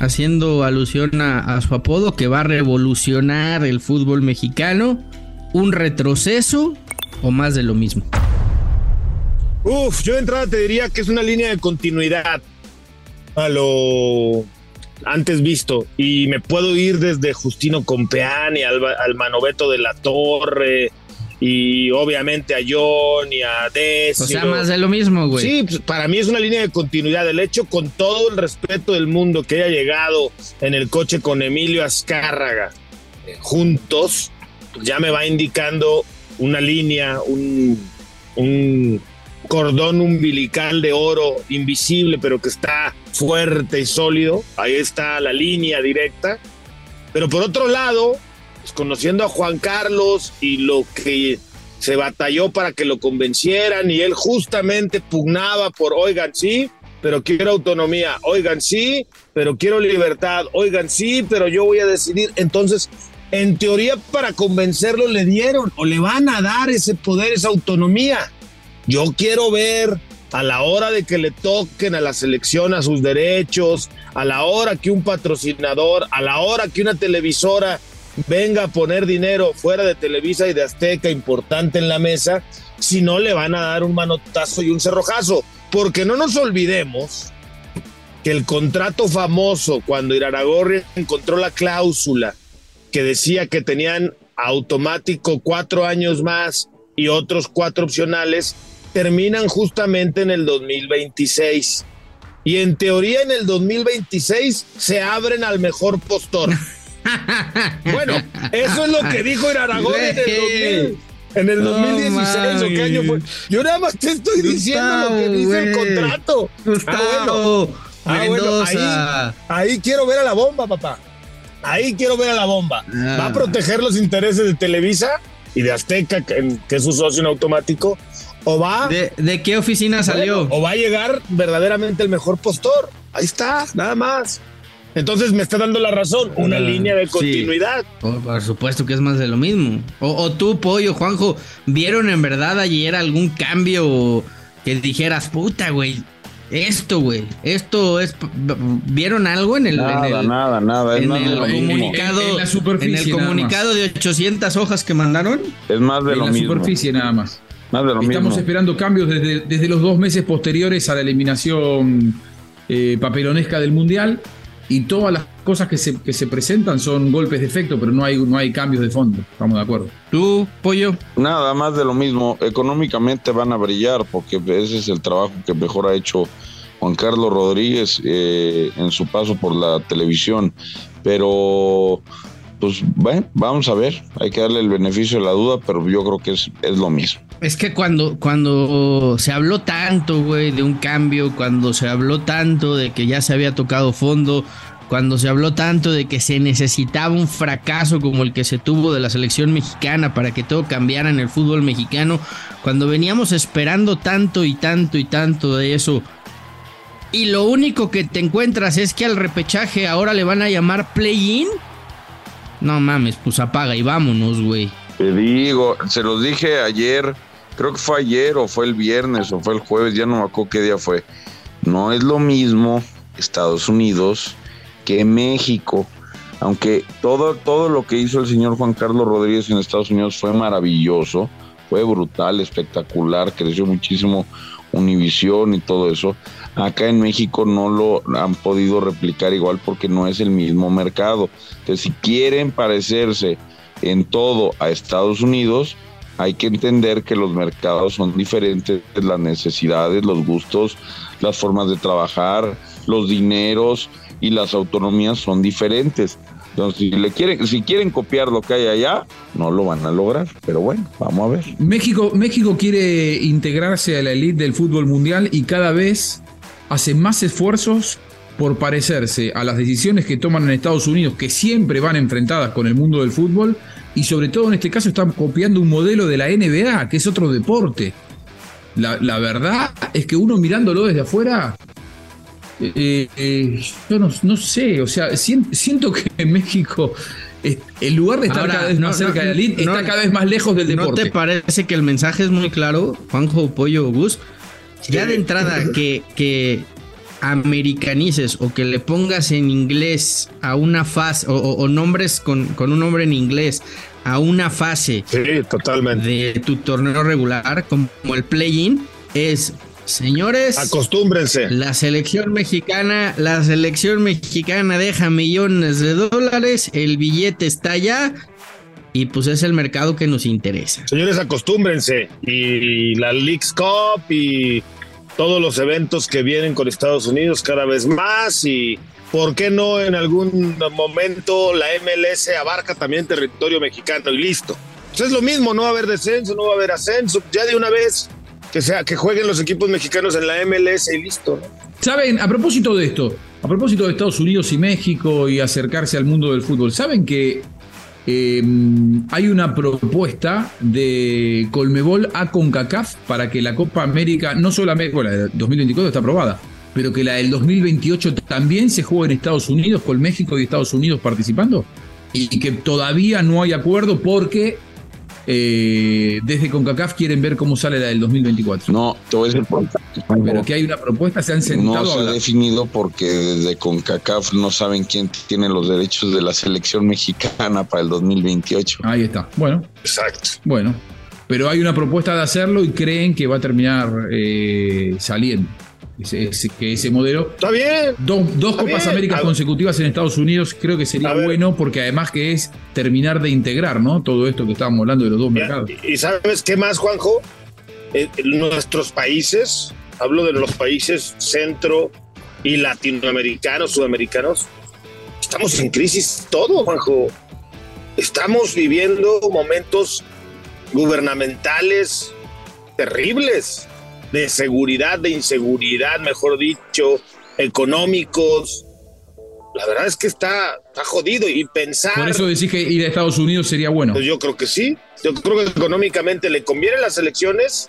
haciendo alusión a su apodo, que va a revolucionar el fútbol mexicano. Un retroceso o más de lo mismo. Uf, yo de entrada te diría que es una línea de continuidad a lo antes visto. Y me puedo ir desde Justino Compeán y al, al Manoveto de la Torre. Y obviamente a John y a Decio. O sea, más de lo mismo, güey. Sí, pues, para mí es una línea de continuidad. El hecho, con todo el respeto del mundo, que haya llegado en el coche con Emilio Azcárraga eh, juntos, pues ya me va indicando una línea, un, un cordón umbilical de oro invisible, pero que está fuerte y sólido. Ahí está la línea directa. Pero por otro lado, pues, conociendo a Juan Carlos y lo que se batalló para que lo convencieran y él justamente pugnaba por, oigan, sí, pero quiero autonomía, oigan, sí, pero quiero libertad, oigan, sí, pero yo voy a decidir. Entonces, en teoría, para convencerlo le dieron o le van a dar ese poder, esa autonomía. Yo quiero ver a la hora de que le toquen a la selección a sus derechos, a la hora que un patrocinador, a la hora que una televisora venga a poner dinero fuera de Televisa y de Azteca importante en la mesa, si no le van a dar un manotazo y un cerrojazo. Porque no nos olvidemos que el contrato famoso cuando Iraragorri encontró la cláusula que decía que tenían automático cuatro años más y otros cuatro opcionales, terminan justamente en el 2026. Y en teoría en el 2026 se abren al mejor postor. bueno, eso es lo que dijo Iraragorri en el 2000 en el No 2016 o qué año fue. Yo nada más te estoy diciendo lo que dice el contrato. Gustavo Ah, bueno, ahí, ahí quiero ver a la bomba, papá. Ahí quiero ver a la bomba. Ah. ¿Va a proteger los intereses de Televisa y de Azteca, que, que es su socio en automático? ¿O va, ¿De, de qué oficina salió? bueno, o va a llegar verdaderamente el mejor postor? Ahí está, nada más. Entonces me está dando la razón, una línea de sí. continuidad. Oh, por supuesto que es más de lo mismo. O, o tú, Pollo, Juanjo, ¿vieron en verdad ayer algún cambio que dijeras, puta, güey? Esto, güey. Esto es. ¿Vieron algo en el, Nada, en el, nada, nada. Es en más de el lo mismo. comunicado? En- en la superficie en el comunicado de 800 hojas que mandaron. Es más de en lo la mismo. superficie nada más. Estamos mismo. esperando cambios desde, desde los dos meses posteriores a la eliminación eh, papelonesca del Mundial. y todas las cosas que se, que se presentan son golpes de efecto, pero no hay, no hay cambios de fondo. Estamos de acuerdo. ¿Tú, Pollo? Nada más de lo mismo. Económicamente van a brillar porque ese es el trabajo que mejor ha hecho Juan Carlos Rodríguez eh, en su paso por la televisión. Pero, pues, bueno, vamos a ver. Hay que darle el beneficio de la duda, pero yo creo que es, es lo mismo. Es que cuando, cuando se habló tanto, güey, de un cambio, cuando se habló tanto de que ya se había tocado fondo, cuando se habló tanto de que se necesitaba un fracaso como el que se tuvo de la selección mexicana para que todo cambiara en el fútbol mexicano, cuando veníamos esperando tanto y tanto y tanto de eso, y lo único que te encuentras es que al repechaje ahora le van a llamar play-in, no mames, pues apaga y vámonos, güey. Te digo, se los dije ayer, creo que fue ayer o fue el viernes o fue el jueves, ya no me acuerdo qué día fue. No es lo mismo Estados Unidos que México. Aunque todo, todo lo que hizo el señor Juan Carlos Rodríguez en Estados Unidos fue maravilloso, fue brutal, espectacular, creció muchísimo Univisión y todo eso. Acá en México no lo han podido replicar igual porque no es el mismo mercado. Entonces, si quieren parecerse en todo a Estados Unidos, hay que entender que los mercados son diferentes, las necesidades, los gustos, las formas de trabajar, los dineros y las autonomías son diferentes. Entonces, si, le quieren, si quieren copiar lo que hay allá, no lo van a lograr. Pero bueno, vamos a ver. México, México quiere integrarse a la elite del fútbol mundial y cada vez hace más esfuerzos por parecerse a las decisiones que toman en Estados Unidos, que siempre van enfrentadas con el mundo del fútbol, y sobre todo en este caso están copiando un modelo de la NBA, que es otro deporte. La, la verdad es que uno mirándolo desde afuera, eh, eh, yo no, no, sé, o sea, siento, siento que en México, en lugar de estar Ahora, cada vez más no, cerca no, de la elite, no, está cada vez más lejos del ¿No deporte. te parece que el mensaje es muy claro, Juanjo, Pollo, Gus? Ya de entrada que, que americanices o que le pongas en inglés a una fase o, o- o nombres con, con un nombre en inglés a una fase totalmente. de tu torneo regular como el play-in es señores acostúmbrense la selección mexicana la selección mexicana deja millones de dólares el billete está allá y pues es el mercado que nos interesa Señores, acostúmbrense. Y la Leagues Cup y todos los eventos que vienen con Estados Unidos cada vez más. Y por qué no en algún momento la MLS abarca también territorio mexicano y listo. Pues es lo mismo, no va a haber descenso, no va a haber ascenso. Ya de una vez que sea que jueguen los equipos mexicanos en la MLS y listo. Saben, a propósito de esto, a propósito de Estados Unidos y México y acercarse al mundo del fútbol, ¿saben que eh, hay una propuesta de Colmebol a CONCACAF para que la Copa América, no solamente, bueno, la de 2024 está aprobada, pero que la del 2028 también se juegue en Estados Unidos, con México y Estados Unidos participando? Y que todavía no hay acuerdo porque eh, desde CONCACAF quieren ver cómo sale la del 2024. No, te voy a decir por qué. Pero que hay una propuesta, se han sentado No se ha definido porque desde CONCACAF no saben quién tiene los derechos de la selección mexicana para el 2028. Ahí está. Bueno. Exacto. Bueno. Pero hay una propuesta de hacerlo y creen que va a terminar eh, saliendo. Ese, ese- que ese modelo. Está bien. Dos, dos Está Copas bien. Américas consecutivas en Estados Unidos creo que sería bueno porque además que es terminar de integrar, ¿no? Todo esto que estábamos hablando de los dos mercados. ¿Y sabes qué más, Juanjo? Eh, nuestros países, hablo de los países centro y latinoamericanos, sudamericanos, estamos en crisis todo, Juanjo. Estamos viviendo momentos gubernamentales terribles, de seguridad, de inseguridad, mejor dicho, económicos. La verdad es que está, está jodido y pensar... Por eso decís que ir a Estados Unidos sería bueno. Pues yo creo que sí. Yo creo que económicamente le convienen las elecciones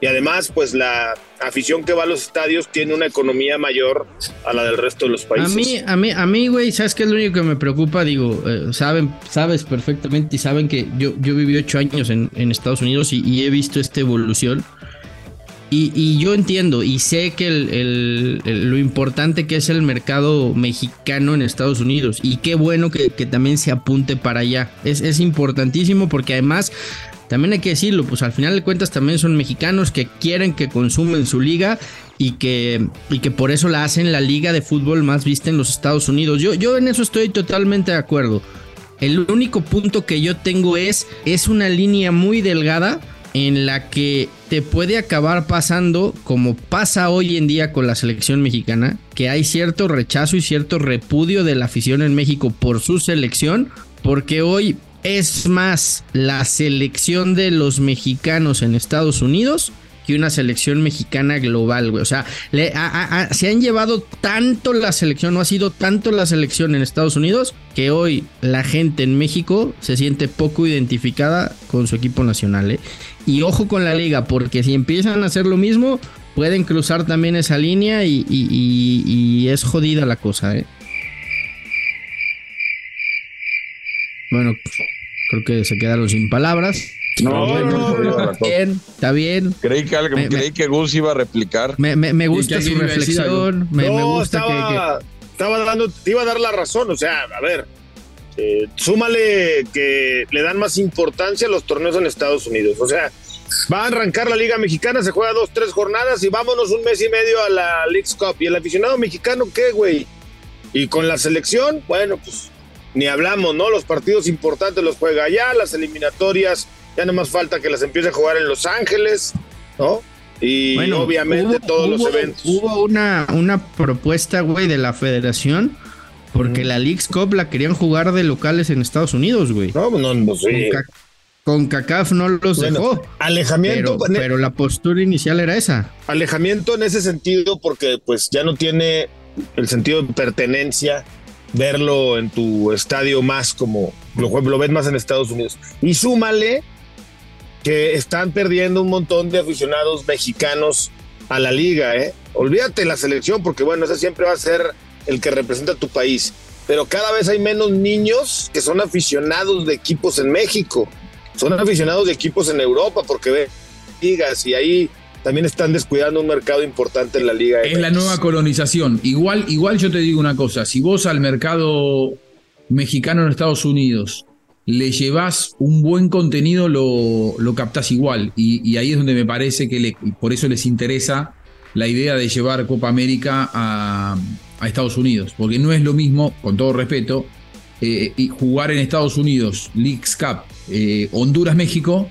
y además, pues la afición que va a los estadios tiene una economía mayor a la del resto de los A países. mí, a mí, a mí, güey, ¿sabes qué es lo único que me preocupa? Digo, eh, saben, sabes perfectamente y saben que yo, yo viví ocho años en, en Estados Unidos y, y he visto esta evolución. Y, y yo entiendo y sé que lo importante que es el mercado mexicano en Estados Unidos. Y qué bueno que, también se apunte para allá. Es, importantísimo porque además, también hay que decirlo, pues al final de cuentas también son mexicanos que quieren que consumen su liga y que, y que por eso la hacen la liga de fútbol más vista en los Estados Unidos. Yo, yo en eso estoy totalmente de acuerdo. El único punto que yo tengo es, es una línea muy delgada en la que te puede acabar pasando, como pasa hoy en día con la selección mexicana, que hay cierto rechazo y cierto repudio de la afición en México por su selección, porque hoy es más la selección de los mexicanos en Estados Unidos que una selección mexicana global, güey. O sea, le- se han llevado tanto la selección, no ha sido tanto la selección en Estados Unidos, que hoy la gente en México se siente poco identificada con su equipo nacional. ¿eh? Y ojo con la liga, porque si empiezan a hacer lo mismo, pueden cruzar también esa línea y, y- es jodida la cosa. ¿eh? Bueno, creo que se quedaron sin palabras. No, no, no, no, no. está bien, está bien. Creí que, algo- Me- creí que Gus iba a replicar. Me, me- me gusta su reflexión, me, gusta que- estaba, estaba dando, te iba a dar la razón. O sea, a ver, eh, súmale que le dan más importancia a los torneos en Estados Unidos. O sea, va a arrancar la Liga Mexicana, se juega dos, tres jornadas y vámonos un mes y medio a la League's Cup. ¿Y el aficionado mexicano qué, güey? Y con la selección, bueno, pues ni hablamos, ¿no? Los partidos importantes los juega allá, las eliminatorias, ya no más falta que las empiece a jugar en Los Ángeles, ¿no? Y Bueno, obviamente hubo- todos los eventos. Hubo una, una propuesta, güey, de la federación porque la League's Cup la querían jugar de locales en Estados Unidos, güey. No, no, no, sí. Con, Ca- con CACAF no los Bueno, dejó. alejamiento, Pero, pero la postura inicial era esa. alejamiento en ese sentido porque pues ya no tiene el sentido de pertenencia verlo en tu estadio más como lo, lo ves más en Estados Unidos. Y súmale que están perdiendo un montón de aficionados mexicanos a la liga, ¿eh? Olvídate la selección porque bueno, ese siempre va a ser el que representa a tu país. Pero cada vez hay menos niños que son aficionados de equipos en México. Son aficionados de equipos en Europa porque ve ligas y ahí también están descuidando un mercado importante en la liga. Es la nueva colonización. Igual, igual yo te digo una cosa, si vos al mercado mexicano en Estados Unidos le llevas un buen contenido, lo, lo captás igual. Y, ahí es donde me parece que por eso les interesa la idea de llevar Copa América a, Estados Unidos. Porque no es lo mismo, con todo respeto, eh, y jugar en Estados Unidos, Leagues Cup, eh, Honduras-México,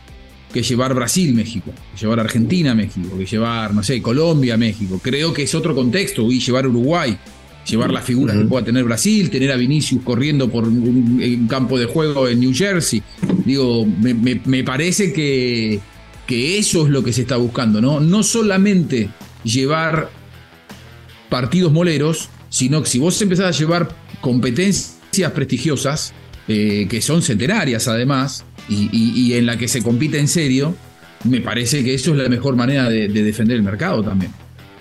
que llevar Brasil-México, llevar Argentina-México, que llevar, no sé, Colombia-México. Creo que es otro contexto, y llevar Uruguay, llevar las figuras que pueda tener Brasil, tener a Vinicius corriendo por un, un campo de juego en New Jersey. Digo, me, me- me parece que, que eso es lo que se está buscando, ¿no? No solamente llevar partidos moleros, sino que si vos empezás a llevar competencias prestigiosas, eh, que son centenarias además, y, y- y en la que se compite en serio, me parece que eso es la mejor manera de, de defender el mercado también.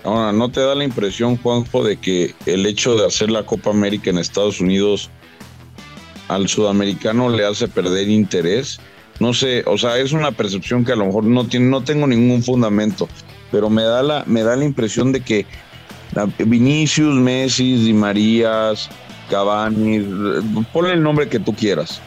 Ahora, ¿no te da la impresión, Juanjo, de que el hecho de hacer la Copa América en Estados Unidos al sudamericano le hace perder interés? No sé, o sea, es una percepción que a lo mejor no, tiene, no tengo ningún fundamento, pero me da la, me da la impresión de que Vinicius, Messi, Di Marías, Cavani, ponle el nombre que tú quieras.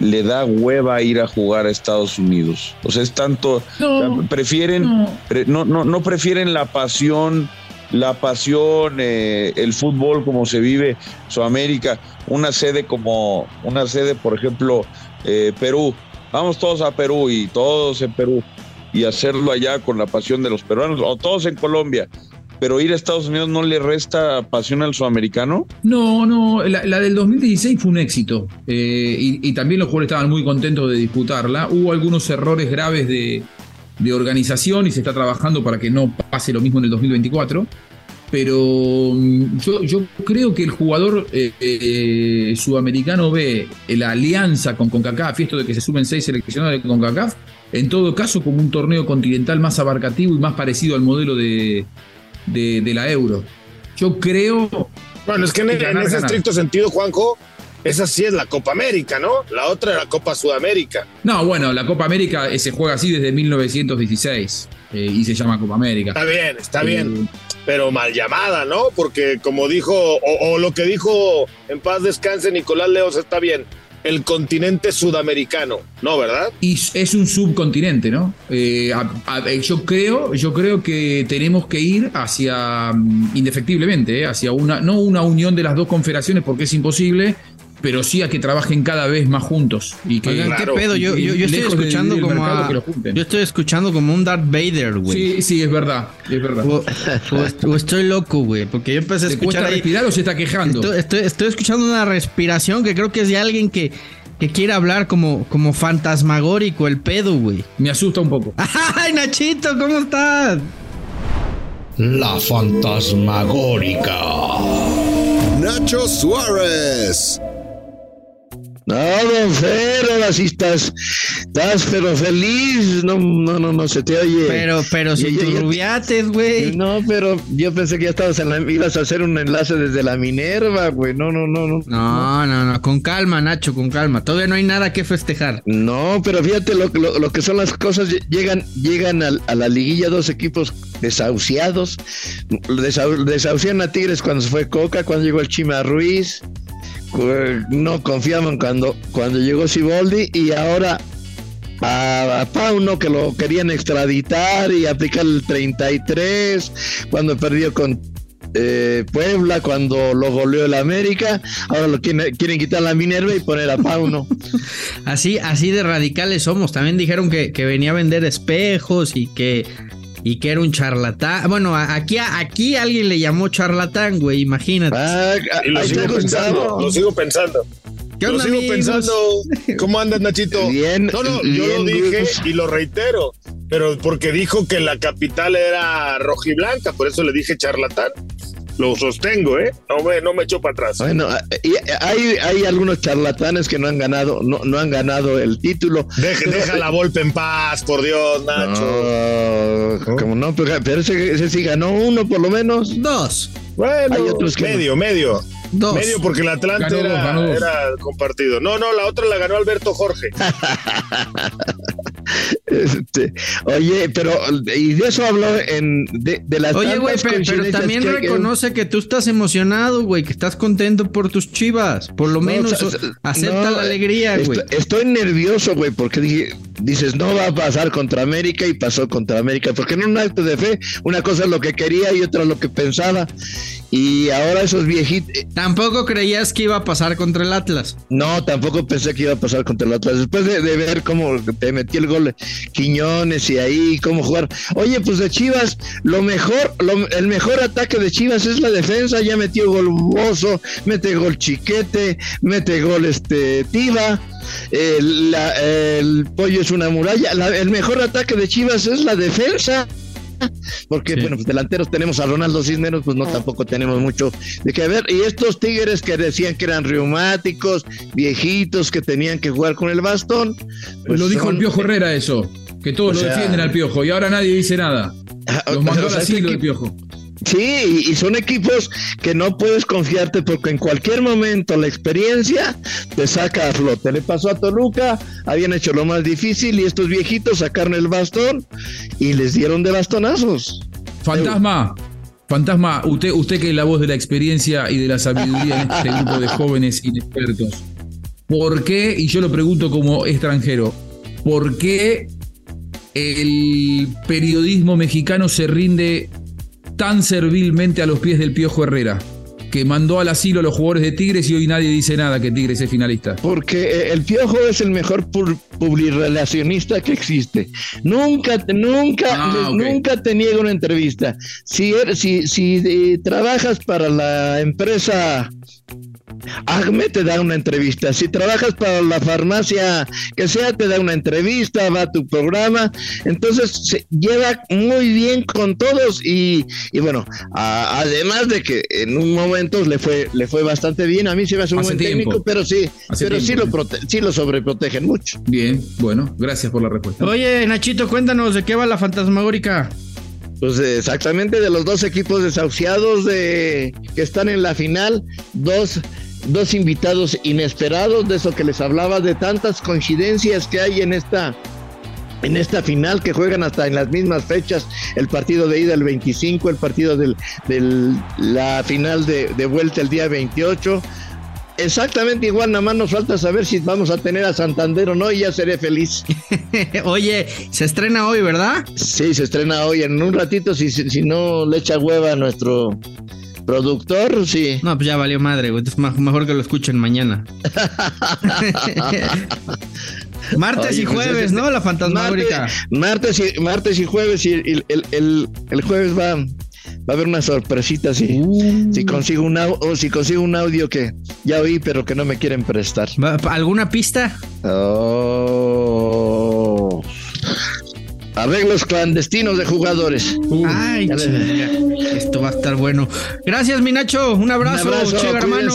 Le da hueva ir a jugar a Estados Unidos. O sea, es tanto. No, prefieren. pre- no, no, no prefieren la pasión, la pasión, eh, el fútbol como se vive Sudamérica. Una sede como. Una sede, por ejemplo, eh, Perú. Vamos todos a Perú y todos en Perú. Y hacerlo allá con la pasión de los peruanos. O todos en Colombia. Pero ir a Estados Unidos no le resta pasión al sudamericano. No, no, la, del 2016 fue un éxito eh, y, también los jugadores estaban muy contentos de disputarla. Hubo algunos errores graves de, organización y se está trabajando para que no pase lo mismo en el 2024. Pero mm, yo, yo creo que el jugador eh, eh, sudamericano ve la alianza con CONCACAF y esto de que se sumen seis seleccionados de CONCACAF, en todo caso como un torneo continental más abarcativo y más parecido al modelo de, de, de la Euro. Yo creo Bueno, es que en, ese ganar. estricto sentido, Juanjo, esa sí es la Copa América, ¿no? La otra es la Copa Sudamérica. No, bueno, la Copa América eh, se juega así desde 1916. eh, y se llama Copa América. Está bien, está Eh, bien. Pero mal llamada, ¿no? Porque como dijo, o, o lo que dijo en paz descanse Nicolás Leos está bien. El continente sudamericano, ¿no, verdad? Y es un subcontinente, ¿no? Eh, eh, yo creo, yo creo que tenemos que ir hacia, mm, indefectiblemente, eh, hacia una, no una unión de las dos confederaciones porque es imposible, pero sí a que trabajen cada vez más juntos. Y que, Oigan, ¿qué pedo? Yo, yo, yo estoy de escuchando como a-. Yo estoy escuchando como un Darth Vader, güey. Sí, sí, es verdad, es verdad. O, o est- o estoy loco, güey, porque yo empecé a ¿Te escuchar ahí- respirar o se está quejando? Estoy, estoy- estoy escuchando una respiración que creo que es de alguien que, que quiere hablar como, como fantasmagórico, el pedo, güey. Me asusta un poco. ¡Ay, Nachito! ¿Cómo estás? La fantasmagórica. Nacho Suárez. No, don Fer, ahora sí estás, estás pero feliz. No, no, no, no se te oye. Pero, pero tus yo- rubiates, güey. No, pero yo pensé que ya estabas en la, ibas a hacer un enlace desde la Minerva, güey. No, no, no, no. No, no, no, con calma, Nacho, con calma. Todavía no hay nada que festejar. No, pero fíjate lo, lo, lo que son las cosas. Llegan, llegan al- a, la liguilla dos equipos desahuciados. Desau- desahuciaron a Tigres cuando se fue Coca, cuando llegó el Chima Ruiz. No confiaban cuando, cuando llegó Siboldi y ahora a, a Pauno que lo querían extraditar y aplicar el 33 cuando perdió con eh, Puebla, cuando lo goleó el América, ahora lo quieren, quieren quitar la Minerva y poner a Pauno. Así, así de radicales somos. También dijeron que, que venía a vender espejos y que, y que era un charlatán. Bueno, a- aquí, aquí alguien le llamó charlatán, güey, imagínate. Y lo sigo pensando, lo sigo pensando. ¿Qué Lo sigo amigos? pensando. ¿Cómo andas, Nachito? Bien, No, no, yo lo dije y lo reitero, pero porque dijo que la capital era rojiblanca, por eso le dije charlatán. Lo sostengo, ¿eh? No me, no me echo para atrás. Bueno, y hay, hay algunos charlatanes que no han ganado, no, no han ganado el título. Deja, Pero- deja la Volpe en paz, por Dios, Nacho. No, como no, pero, pero ese, ese sí ganó uno por lo menos. Dos. Bueno, Hay otros que no. medio, medio. Dos. Medio porque el Atlante Ganó era, ganó era compartido. No, no, la otra la ganó Alberto Jorge. Este, oye, pero y de eso habló en de, de las Oye, güey, pero, también que reconoce que tú estás emocionado, güey, que estás contento por tus chivas. Por lo No, menos o sea, o- acepta no, la alegría, estoy, güey. Estoy nervioso, güey, porque dije, dices, no va a pasar contra América y pasó contra América, porque en un acto de fe, una cosa es lo que quería y otra lo que pensaba. Y ahora esos viejitos, Tampoco creías que iba a pasar contra el Atlas. no, tampoco pensé que iba a pasar contra el Atlas. Después de, de ver cómo te metió el gol Quiñones y ahí, cómo jugar. Oye, pues de Chivas, lo mejor, lo- el mejor ataque de Chivas es la defensa. Ya metió gol Bozo, mete gol Chiquete, mete gol este Tiva. La- el pollo es una muralla. La- el mejor ataque de Chivas es la defensa. Porque, bueno, pues delanteros tenemos a Ronaldo Cisneros, pues no tampoco tenemos mucho de qué ver. Y estos tigres que decían que eran reumáticos, viejitos, que tenían que jugar con el bastón. pues lo dijo son- el Piojo Herrera eso, que todos O lo sea- defienden al Piojo y ahora nadie dice nada. Los mandó o al sea, este el Piojo. Sí, y, son equipos que no puedes confiarte porque en cualquier momento la experiencia te saca a flote. Le pasó a Toluca, habían hecho lo más difícil y estos viejitos sacaron el bastón y les dieron de bastonazos. Fantasma, fantasma, usted, usted que es la voz de la experiencia y de la sabiduría en este grupo de jóvenes inexpertos. ¿Por qué? Y yo lo pregunto como extranjero, ¿por qué el periodismo mexicano se rinde tan servilmente a los pies del Piojo Herrera? Que mandó al asilo a los jugadores de Tigres y hoy nadie dice nada que Tigres es finalista. Porque eh, el piojo es el mejor pu- publirelacionista que existe. Nunca, nunca, Ah, nunca te niega una entrevista. Si, er- si, si eh, trabajas para la empresa Acme te da una entrevista. Si trabajas para la farmacia que sea, te da una entrevista, va a tu programa. Entonces se lleva muy bien con todos y, y bueno, a- además de que en un momento le fue, le fue bastante bien. A mí se me hace un Hace buen tiempo. técnico, pero sí, Hace pero sí lo, prote- sí lo sobreprotegen mucho. Bien, bueno, gracias por la respuesta. Oye, Nachito, cuéntanos de qué va la fantasmagórica. Pues eh, exactamente de los dos equipos desahuciados de que están en la final, dos, dos invitados inesperados, de eso que les hablaba, de tantas coincidencias que hay en esta en esta final que juegan hasta en las mismas fechas, el partido de ida el 25, el partido de del, la final de, de vuelta el día 28. Exactamente igual, nada más nos falta saber si vamos a tener a Santander o no y ya seré feliz. Oye, se estrena hoy, ¿verdad? Sí, se estrena hoy. En un ratito, si, si no le echa hueva a nuestro productor, sí. No, pues ya valió madre, güey. Mejor que lo escuchen mañana. Martes Oye, y pues, jueves, este- ¿no? La fantasmagórica. Martes, martes y, martes y jueves y el, el, el, el jueves va, va a haber una sorpresita si, Uh. si consigo un au- o si consigo un audio que ya oí pero que no me quieren prestar. ¿Alguna pista? Oh. Arreglos clandestinos de jugadores. Ay. Esto va a estar bueno. Gracias, mi Nacho. Un abrazo, Un abrazo, chido hermano.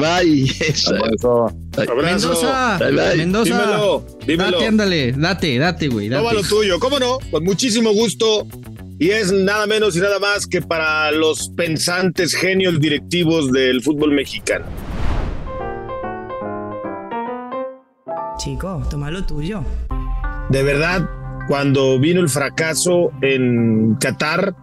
Bye. Abrazo. Mendoza, Bye, bye. Mendoza. Dímelo, dímelo. Date, ándale, date, date, güey. Date. Toma lo tuyo, ¿cómo no? Con muchísimo gusto. Y es nada menos y nada más que para los pensantes genios directivos del fútbol mexicano. Chico, toma lo tuyo. De verdad, cuando vino el fracaso en Qatar,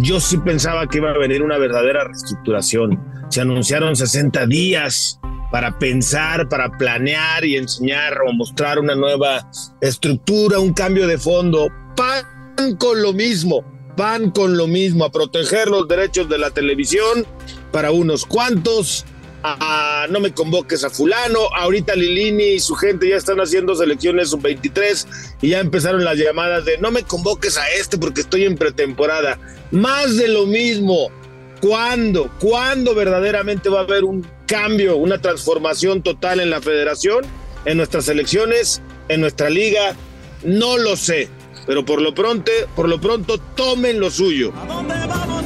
yo sí pensaba que iba a venir una verdadera reestructuración. Se anunciaron 60 días para pensar, para planear y enseñar o mostrar una nueva estructura, un cambio de fondo. Pan con lo mismo, pan con lo mismo, a proteger los derechos de la televisión para unos cuantos. A- no me convoques a fulano, ahorita Lilini y su gente ya están haciendo selecciones sub-23 y ya empezaron las llamadas de no me convoques a este porque estoy en pretemporada. Más de lo mismo. ¿Cuándo? ¿Cuándo verdaderamente va a haber un cambio, una transformación total en la federación, en nuestras selecciones, en nuestra liga? No lo sé, pero por lo pronto, por lo pronto tomen lo suyo. cayendo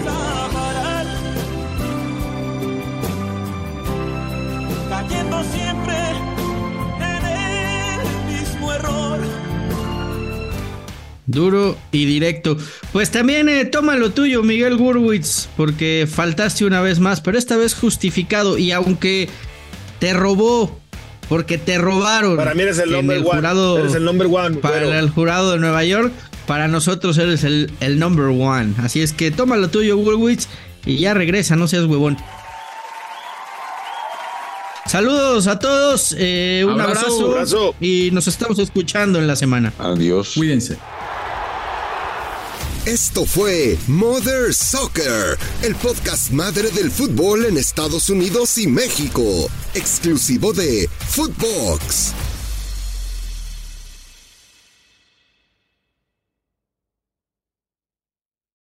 Duro y directo. Pues también eh, toma lo tuyo, Miguel Gurwitz, porque faltaste una vez más, pero esta vez justificado. Y aunque te robó, porque te robaron. Para mí eres el number one, jurado, eres el number one, Para el jurado de Nueva York, para nosotros eres el, el number one. Así es que toma lo tuyo, Gurwitz, y ya regresa, no seas huevón. Saludos a todos, eh, un Abrazo, abrazo, abrazo. y nos estamos escuchando en la semana. Adiós. Cuídense. Esto fue Mother Soccer, el podcast madre del fútbol en Estados Unidos y México, exclusivo de Footbox.